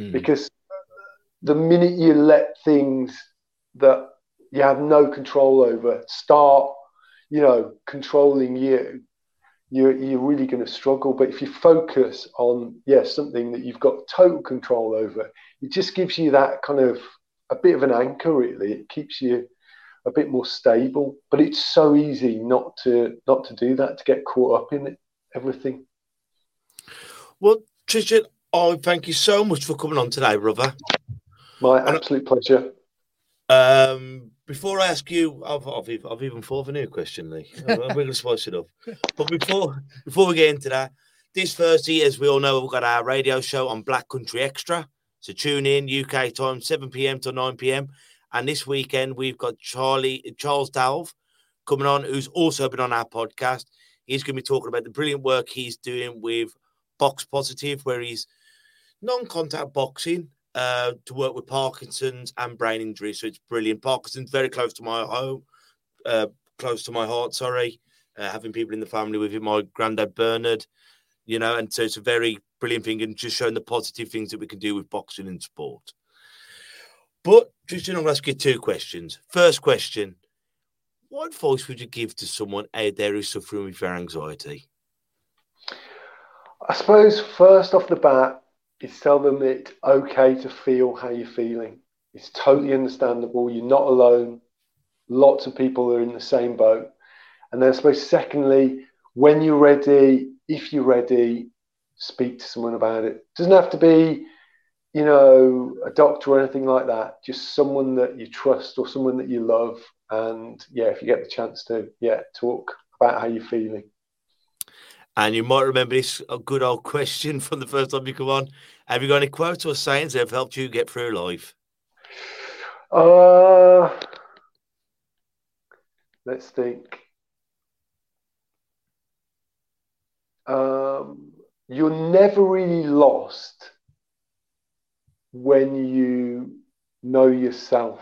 Mm. Because the minute you let things that you have no control over start, you know, controlling you, you're, you're really going to struggle. But if you focus on, yes, something that you've got total control over, it just gives you that kind of a bit of an anchor, really. It keeps you a bit more stable. But it's so easy not to not to do that, to get caught up in it, everything. Well, Tristan, oh, thank you so much for coming on today, brother. My And- absolute pleasure. Um, before I ask you, I've, I've, I've even thought of a new question, Lee. I'm going to spice it up. But before before we get into that, this Thursday, as we all know, we've got our radio show on Black Country Extra. So tune in UK time, 7 p.m. to 9 p.m. And this weekend, we've got Charlie Charles Dalve coming on, who's also been on our podcast. He's going to be talking about the brilliant work he's doing with Box Positive, where he's non-contact boxing uh, to work with Parkinson's and brain injury. So it's brilliant. Parkinson's very close to my home, uh, close to my heart. Sorry, uh, having people in the family with him. My granddad Bernard, you know, and so it's a very brilliant thing, and just showing the positive things that we can do with boxing and sport. But Tristan, I'm going to ask you two questions. First question: What advice would you give to someone out there who's suffering with their anxiety? I suppose first off the bat, is tell them it's okay to feel how you're feeling. It's totally understandable. You're not alone. Lots of people are in the same boat. And then I suppose secondly, when you're ready, if you're ready, speak to someone about it. Doesn't have to be, you know, a doctor or anything like that. Just someone that you trust or someone that you love. And yeah, if you get the chance to, yeah, talk about how you're feeling. And you might remember this a good old question from the first time you come on. Have you got any quotes or sayings that have helped you get through life? Uh, let's think. Um, you're never really lost when you know yourself.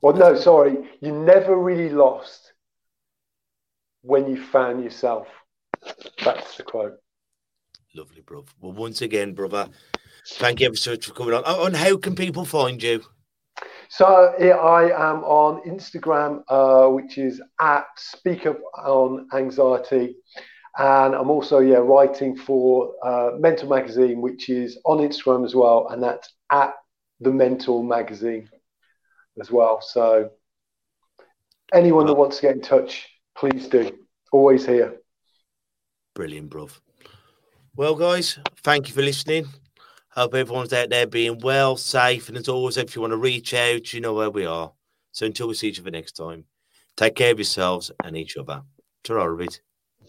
Well, no, sorry, you're never really lost when you found yourself. That's the quote. Lovely, bro. Well, once again, brother, thank you ever so much for coming on. Oh, and how can people find you? So yeah, I am on Instagram, uh, which is at Speak Up on Anxiety, and I'm also yeah writing for uh, Mental Magazine, which is on Instagram as well, and that's at the Mental Magazine as well. So anyone that wants to get in touch, please do. Always here. Brilliant, bruv. Well, guys, thank you for listening. Hope everyone's out there being well, safe, and as always, if you want to reach out, you know where we are. So until we see each other next time, take care of yourselves and each other. Ta-ra,